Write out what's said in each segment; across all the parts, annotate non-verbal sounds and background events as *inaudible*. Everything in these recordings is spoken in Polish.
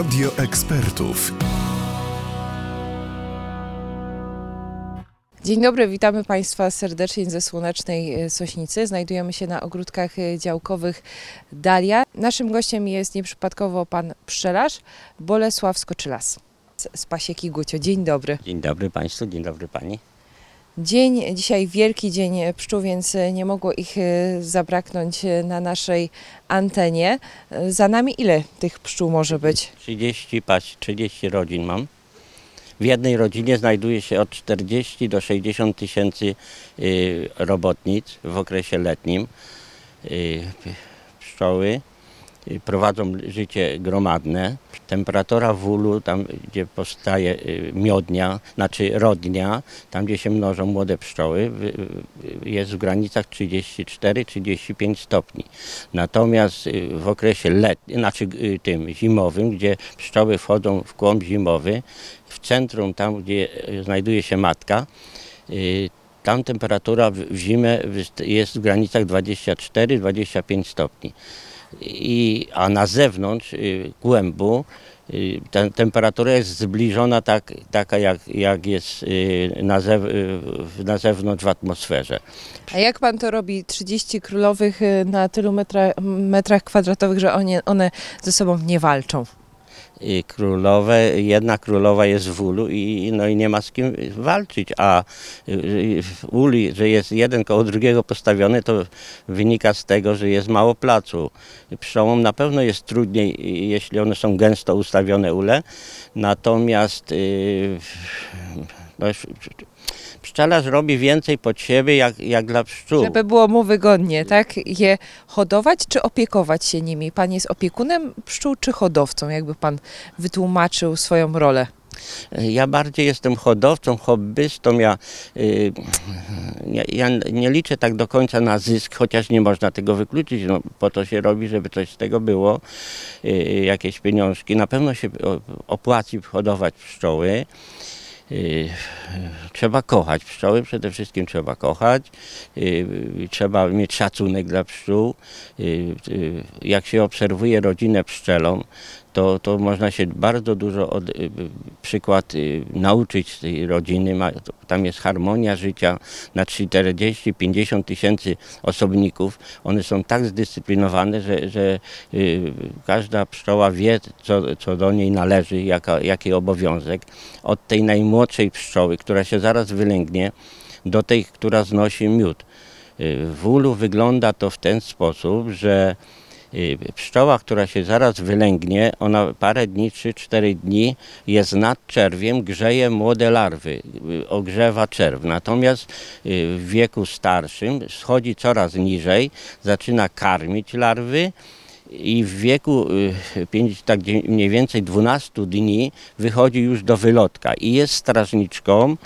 Radio ekspertów. Dzień dobry, witamy Państwa serdecznie ze słonecznej e, Sośnicy. Znajdujemy się na ogródkach e, działkowych Dalia. Naszym gościem jest nieprzypadkowo pan pszczelarz Bolesław Skoczylas z- z Pasieki Gucio. Dzień dobry. Dzień dobry Państwu, dzień dobry Pani. Dzień, dzisiaj wielki dzień pszczół, więc nie mogło ich e, zabraknąć e, na naszej antenie. E, Za nami ile tych pszczół może być? 30 paść, 30 rodzin mam. W jednej rodzinie znajduje się od 40 do 60 tysięcy robotnic w okresie letnim. Pszczoły prowadzą życie gromadne. Temperatura w ulu, tam gdzie powstaje y, miodnia, znaczy rodnia, tam gdzie się mnożą młode pszczoły, y, jest w granicach 34-35 stopni. Natomiast y, w okresie letnim, znaczy y, tym zimowym, gdzie pszczoły wchodzą w kłąb zimowy, w centrum, tam gdzie y, znajduje się matka, y, tam temperatura w zimę jest w granicach 24-25 stopni. I, a na zewnątrz y, głębu y, ta temperatura jest zbliżona tak, taka jak, jak jest y, na, zew, y, na zewnątrz w atmosferze. A jak pan to robi? 30 królowych na tylu metra, metrach kwadratowych, że one, one ze sobą nie walczą. I królowe, jedna królowa jest w ulu i, no i nie ma z kim walczyć, a y, w uli, że jest jeden koło drugiego postawiony, to wynika z tego, że jest mało placu. Pszczołom na pewno jest trudniej, y, jeśli one są gęsto ustawione ule, natomiast y, no, pszczelarz robi więcej pod siebie jak, jak dla pszczół. Żeby było mu wygodnie, tak? Je hodować czy opiekować się nimi? Pan jest opiekunem pszczół czy hodowcą? Jakby pan wytłumaczył swoją rolę? Ja bardziej jestem hodowcą, hobbystą. Ja, y, ja, ja nie liczę tak do końca na zysk, chociaż nie można tego wykluczyć. No, po to się robi, żeby coś z tego było, y, jakieś pieniążki. Na pewno się opłaci hodować pszczoły. Y, Trzeba kochać pszczoły, przede wszystkim trzeba kochać, y, trzeba mieć szacunek dla pszczół. Y, y, Jak się obserwuje rodzinę pszczelą, to, to można się bardzo dużo od, y, y, przykład y, nauczyć z tej rodziny. Ma, tam jest harmonia życia na 40-50 tysięcy osobników. One są tak zdyscyplinowane, że, że każda pszczoła wie, co, co do niej należy, jaka, jaki obowiązek. Od tej najmłodszej pszczoły, która się zaraz wylęgnie, do tej, która znosi miód. W ulu wygląda to w ten sposób, że pszczoła, która się zaraz wylęgnie, ona parę dni, 3-4 dni jest nad czerwiem, grzeje młode larwy, y, ogrzewa czerw. Natomiast y, w wieku starszym schodzi coraz niżej, zaczyna karmić larwy i w wieku y, tak mniej więcej 12 dni wychodzi już do wylotka i jest strażniczką.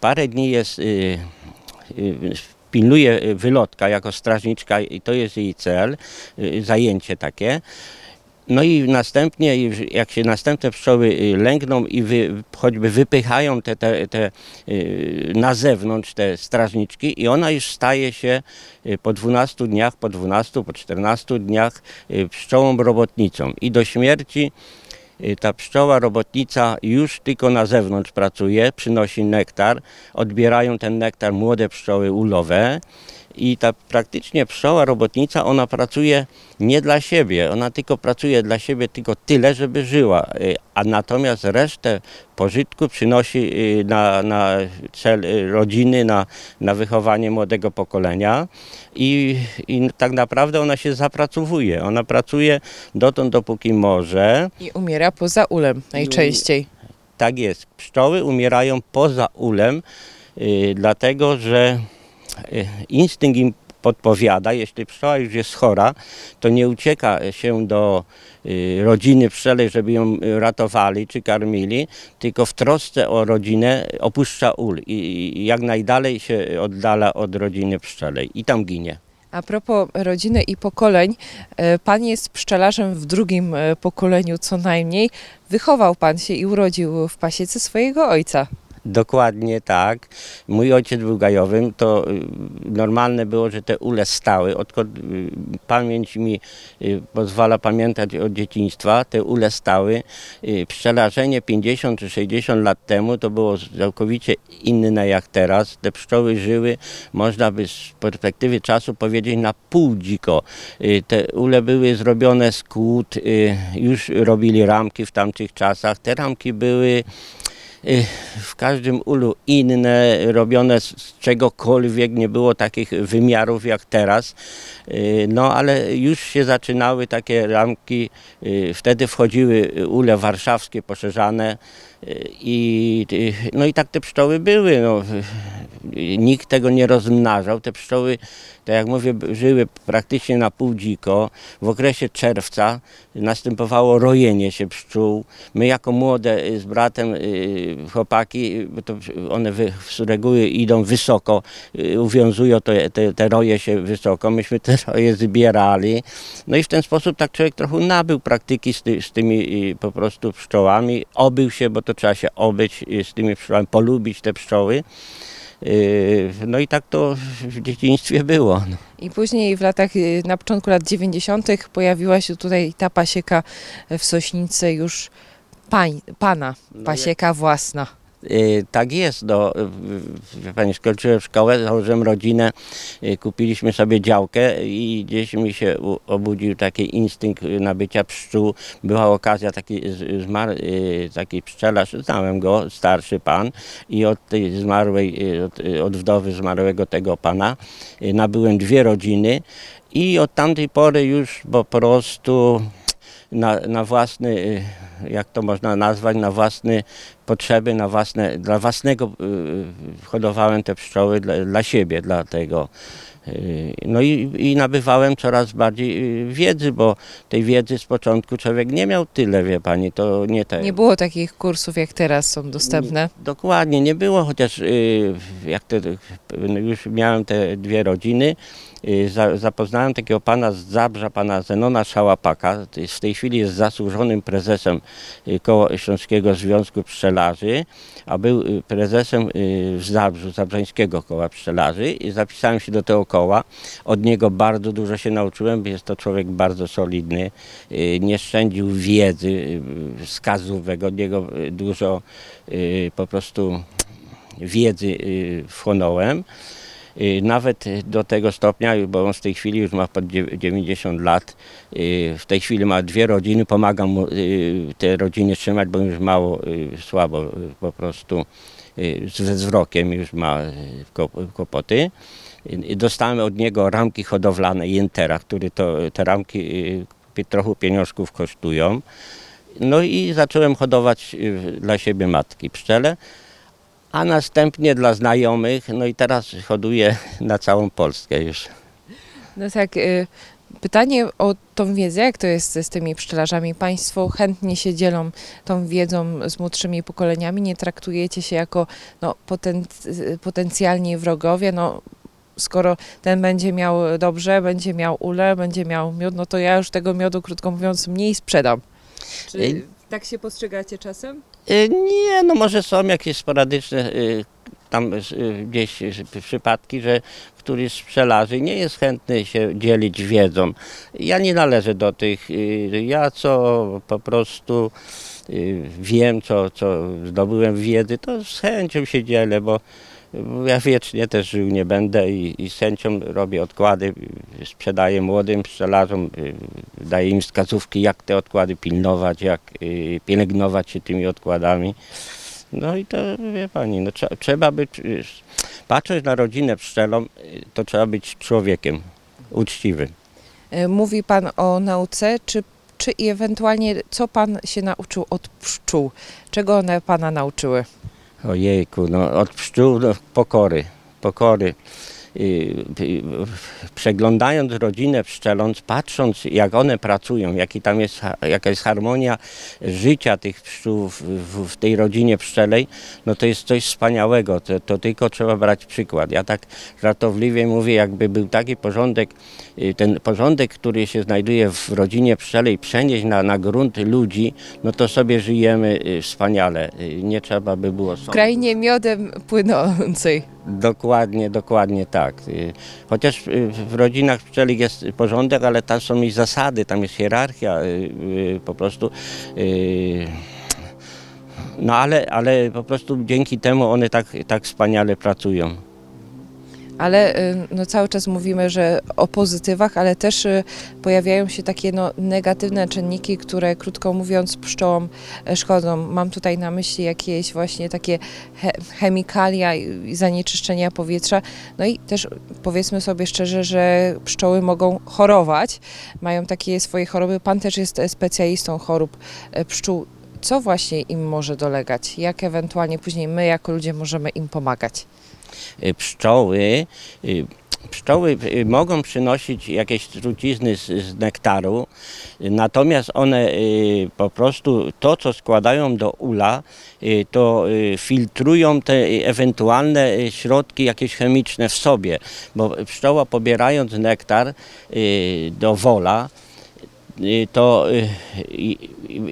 Parę dni jest y, y, pilnuje y, wylotka jako strażniczka i to jest jej cel, y, zajęcie takie. No i następnie, jak się następne pszczoły y, lęgną i wy, choćby wypychają te, te, te y, na zewnątrz te strażniczki i ona już staje się y, po 12 dniach, po 12, po 14 dniach y, pszczołą robotnicą i do śmierci y, ta pszczoła robotnica już tylko na zewnątrz pracuje, przynosi nektar, odbierają ten nektar młode pszczoły ulowe i ta praktycznie pszczoła robotnica, ona pracuje nie dla siebie, ona tylko pracuje dla siebie tylko tyle, żeby żyła, y, a natomiast resztę pożytku przynosi y, na, na cel y, rodziny, na, na wychowanie młodego pokolenia i, i tak naprawdę ona się zapracowuje, ona pracuje dotąd, dopóki może. I umiera poza ulem najczęściej. Tak jest. Pszczoły umierają poza ulem, dlatego że instynkt im podpowiada, jeśli pszczoła już jest chora, to nie ucieka się do y, rodziny pszczelej, żeby ją ratowali czy karmili, tylko w trosce o rodzinę opuszcza ul i, i jak najdalej się oddala od rodziny pszczelej i tam ginie. A propos rodziny i pokoleń, e, pan jest pszczelarzem w drugim e, pokoleniu co najmniej. Wychował pan się i urodził w pasiece swojego ojca. Dokładnie tak. Mój ojciec był gajowym, to y, normalne było, że te ule stały. Odkąd y, pamięć mi y, pozwala pamiętać od dzieciństwa, te ule stały. Pszczelarzenie 50 czy 60 lat temu to było całkowicie inne jak teraz. Te pszczoły żyły, można by z perspektywy czasu powiedzieć, na pół dziko. Te ule były zrobione z kłód, już robili ramki w tamtych czasach. Te ramki były w każdym ulu inne, robione z czegokolwiek, nie było takich wymiarów jak teraz. Y, No ale już się zaczynały takie ramki, y, wtedy wchodziły ule warszawskie poszerzane y, i, y, no i tak te pszczoły były. No. Nikt tego nie rozmnażał. Te pszczoły, tak jak mówię, żyły praktycznie na pół dziko. W okresie czerwca następowało rojenie się pszczół. My jako młode y, z bratem y, chłopaki, y, to one z reguły idą wysoko, uwiązują te, te, te roje się wysoko. Myśmy te *laughs* roje zbierali. No i w ten sposób tak człowiek trochę nabył praktyki z, ty, z tymi po prostu pszczołami. Obył się, bo to trzeba się obyć z tymi pszczołami, polubić te pszczoły. Yy, No i tak to w dzieciństwie było. I później w latach, y, na początku lat 90. pojawiła się tutaj ta pasieka w Sośnicy już pań, pana, No pasieka własna. Yy, Tak jest, no, pani, skończyłem szkołę, założyłem rodzinę, yy, kupiliśmy sobie działkę i gdzieś mi się obudził taki instynkt nabycia pszczół. Była okazja, taki z- zmarł yy, taki pszczelarz, znałem go, starszy pan i od tej zmarłej, od, od wdowy zmarłego tego pana nabyłem dwie rodziny i od tamtej pory już po prostu na, na własny, y, jak to można nazwać, na własne potrzeby, na własne, dla własnego y, hodowałem te pszczoły dla, dla siebie, dla tego. Y, No i, i nabywałem coraz bardziej y, wiedzy, bo tej wiedzy z początku człowiek nie miał tyle, wie pani, to nie te... Nie było takich kursów jak teraz są dostępne. Dokładnie, nie było, chociaż y, jak te, no już miałem te dwie rodziny, za, zapoznałem takiego pana z Zabrza, pana Zenona Szałapaka, w tej chwili jest zasłużonym prezesem Koło Śląskiego Związku Pszczelarzy, a był prezesem w Zabrzu, Zabrzańskiego Koła Pszczelarzy i zapisałem się do tego koła. Od niego bardzo dużo się nauczyłem, jest to człowiek bardzo solidny, y, nie szczędził wiedzy, y, wskazówek, od niego y, dużo po prostu wiedzy wchłonąłem. Nawet do tego stopnia, bo on w tej chwili już ma pod dziew- 90 lat, w tej chwili ma dwie rodziny, pomagam mu te rodziny trzymać, bo już mało, słabo po prostu ze wzrokiem już ma kłop- kłopoty. Dostałem od niego ramki hodowlane Jentera, które to, te ramki y, trochę pieniążków kosztują. No i zacząłem hodować y, dla siebie matki pszczele, a następnie dla znajomych, no i teraz hoduję *laughs* na całą Polskę już. No tak, y, pytanie o tą wiedzę, jak to jest z tymi pszczelarzami? Państwo chętnie się dzielą tą wiedzą z młodszymi pokoleniami, nie traktujecie się jako no, poten, y, potencjalni wrogowie, no skoro ten będzie miał dobrze, będzie miał ule, będzie miał miód, no to ja już tego miodu, krótko mówiąc, mniej sprzedam. Czy tak się postrzegacie czasem? Y, Nie, no może są jakieś sporadyczne y, tam y, gdzieś przypadki, że któryś z pszczelarzy nie jest chętny się dzielić wiedzą. Ja nie należę do tych. Ja co po prostu wiem, co, co zdobyłem wiedzy, to z chęcią się dzielę, bo ja wiecznie też żył nie będę i, i chęcią robię odkłady, sprzedaję młodym pszczelarzom, y, daję im wskazówki, jak te odkłady pilnować, jak y, pielęgnować się tymi odkładami. No i to wie pani, no, trze- trzeba być, patrząc na rodzinę pszczelą, y, to trzeba być człowiekiem uczciwym. Y, Mówi Pan o nauce, czy, czy ewentualnie co Pan się nauczył od pszczół? Czego one Pana nauczyły? Ojejku, no od pszczół do pokory, pokory. Y, y, przeglądając rodzinę pszczeląc, patrząc jak one pracują, jaki tam jest, jaka jest harmonia życia tych pszczół w, w, w tej rodzinie pszczelej, no to jest coś wspaniałego, to, to tylko trzeba brać przykład. Ja tak żartobliwie mówię, jakby był taki porządek, y, ten porządek, który się znajduje w rodzinie pszczelej, przenieść na, na grunt ludzi, no to sobie żyjemy wspaniale. Nie trzeba by było W sądu. krainie miodem płynącej. Dokładnie, dokładnie tak. Y, Chociaż y, w rodzinach pszczelich jest porządek, ale tam są i zasady, tam jest hierarchia, y, po prostu. No ale, ale po prostu dzięki temu one tak, tak wspaniale pracują. Ale y, no, cały czas mówimy, że o pozytywach, ale też y, pojawiają się takie no, negatywne czynniki, które krótko mówiąc pszczołom e, szkodzą. Mam tutaj na myśli jakieś właśnie takie he, chemikalia i zanieczyszczenia powietrza. No i też powiedzmy sobie szczerze, że pszczoły mogą chorować, mają takie swoje choroby. Pan też jest e, specjalistą chorób e, pszczół. Co właśnie im może dolegać? Jak ewentualnie później my jako ludzie możemy im pomagać? Y, Pszczoły, y, pszczoły y, mogą przynosić jakieś trucizny z, z nektaru, natomiast one po prostu to, co składają do ula, to filtrują te ewentualne środki jakieś chemiczne w sobie, bo pszczoła pobierając nektar do wola, to i,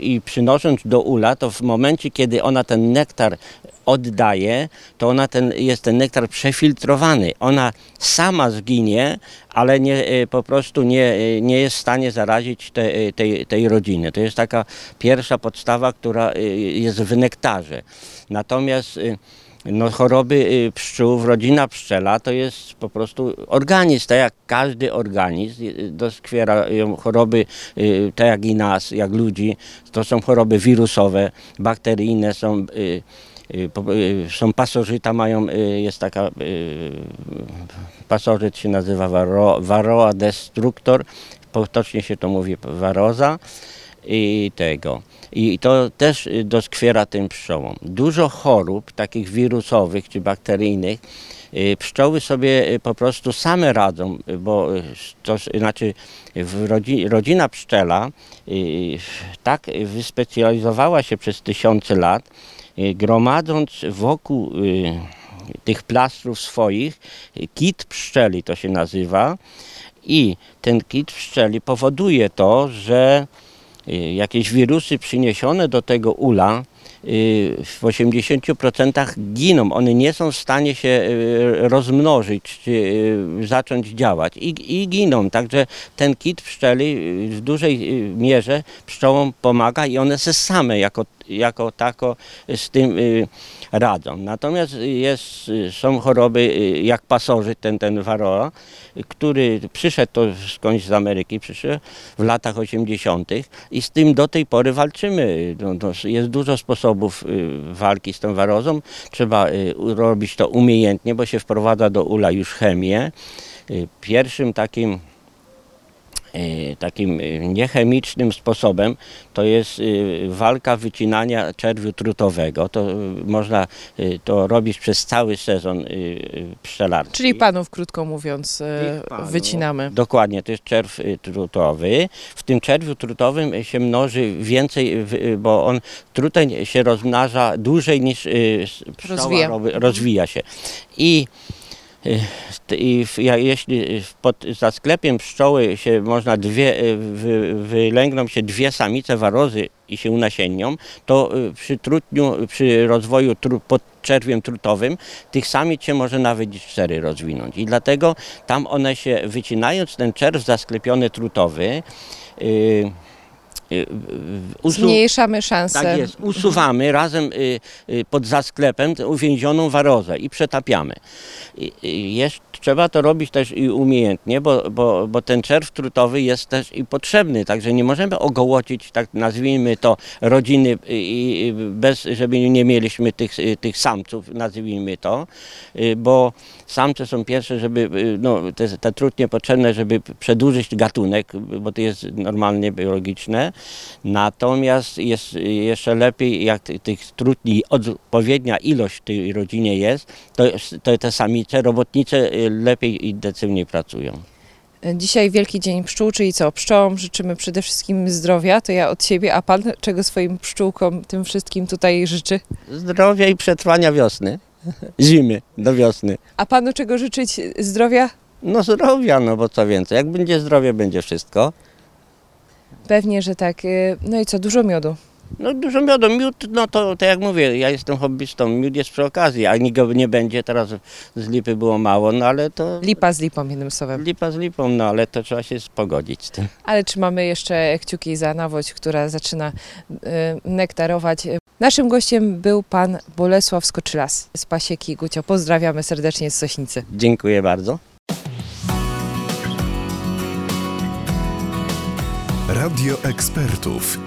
i przynosząc do ula, to w momencie, kiedy ona ten nektar oddaje, to ona ten, jest ten nektar przefiltrowany. Ona sama zginie, ale nie, y, po prostu nie, y, nie jest w stanie zarazić te, y, tej, tej rodziny. To jest taka pierwsza podstawa, która jest w nektarze. Natomiast no, choroby pszczół, rodzina pszczela to jest po prostu organizm, tak jak każdy organizm. Doskwierają choroby, tak jak i nas, jak ludzi. To są choroby wirusowe, bakteryjne, są, są pasożyta, mają, y, jest taka, y, pasożyt się nazywa waro, varroa destructor, potocznie się to mówi waroza i tego. I to też y, doskwiera tym pszczołom. Dużo chorób, takich wirusowych czy bakteryjnych, y, pszczoły sobie y, po prostu same radzą, y, bo y, to znaczy rodzi, rodzina pszczela y, tak wyspecjalizowała się przez tysiące lat, y, gromadząc wokół y, tych plastrów swoich y, kit pszczeli to się nazywa i ten kit pszczeli powoduje to, że y, jakieś wirusy przyniesione do tego ula y, w 80% giną. One nie są w stanie się y, rozmnożyć czy y, zacząć działać i, i giną. Także ten kit pszczeli y, w dużej y, mierze pszczołom pomaga i one se same jako, jako tako z tym y, radzą. Natomiast jest, y, są choroby y, jak pasożyt, ten, ten varroa, który przyszedł to skądś z Ameryki, przyszedł w latach 80. i z tym do tej pory walczymy. No, to jest dużo sposobów walki z tą warozą. Trzeba robić to umiejętnie, bo się wprowadza do ula już chemię. Pierwszym takim takim y, niechemicznym sposobem to jest y, walka wycinania czerwiu trutowego. To można to robić przez cały sezon pszczelarski. Czyli panów, krótko mówiąc, e, panów. wycinamy. Dokładnie, to jest czerw trutowy. W tym czerwiu trutowym się mnoży więcej, bo on truteń się rozmnaża dłużej niż pszczoła Rozwija. rozwija się. I i jeśli pod, za sklepiem pszczoły się można dwie, y, wy, wylęgną się dwie samice warozy i się unasiennią, to y, przy trutniu, przy rozwoju tru, pod czerwiem trutowym tych samic się może nawet cztery rozwinąć. I dlatego tam one się, wycinając ten czerw zasklepiony trutowy, y, y, y, usu- Zmniejszamy szanse. tak jest, usuwamy razem y, y, pod zasklepem tę uwięzioną warozę i przetapiamy. Jest, trzeba to robić też i umiejętnie, bo, bo, bo ten czerw trutowy jest też i potrzebny, także nie możemy ogołocić, tak nazwijmy to, rodziny y, bez, żeby nie mieliśmy tych, y, tych samców, nazwijmy to, y, bo samce są pierwsze, żeby, y, no, te, te trutnie potrzebne, żeby przedłużyć gatunek, bo to jest normalnie biologiczne, Natomiast jest jeszcze lepiej, jak ty- tych trudni odpowiednia ilość w tej rodzinie jest, to, to te samice, robotnice y, lepiej i intensywniej pracują. Dzisiaj Wielki Dzień Pszczół, czyli co? Pszczołom życzymy przede wszystkim zdrowia, to ja od siebie, a pan czego swoim pszczółkom, tym wszystkim tutaj życzy? Zdrowia i przetrwania wiosny, *laughs* zimy do wiosny. A panu czego życzyć zdrowia? No zdrowia, no bo co więcej, jak będzie zdrowie, będzie wszystko. Pewnie, że tak. Y, No i co, dużo miodu. No dużo miodu, miód, no to, to jak mówię, ja jestem hobbystą, miód jest przy okazji, a nikt go nie będzie, teraz z lipy było mało, no ale to... Lipa z lipą, jednym słowem. Lipa z lipą, no ale to trzeba się pogodzić z tym. Ale trzymamy jeszcze kciuki za nawoź, która zaczyna y, nektarować. Naszym gościem był pan Bolesław Skoczylas z Pasieki Gucio. Pozdrawiamy serdecznie z Sośnicy. Dziękuję bardzo. Radio ekspertów.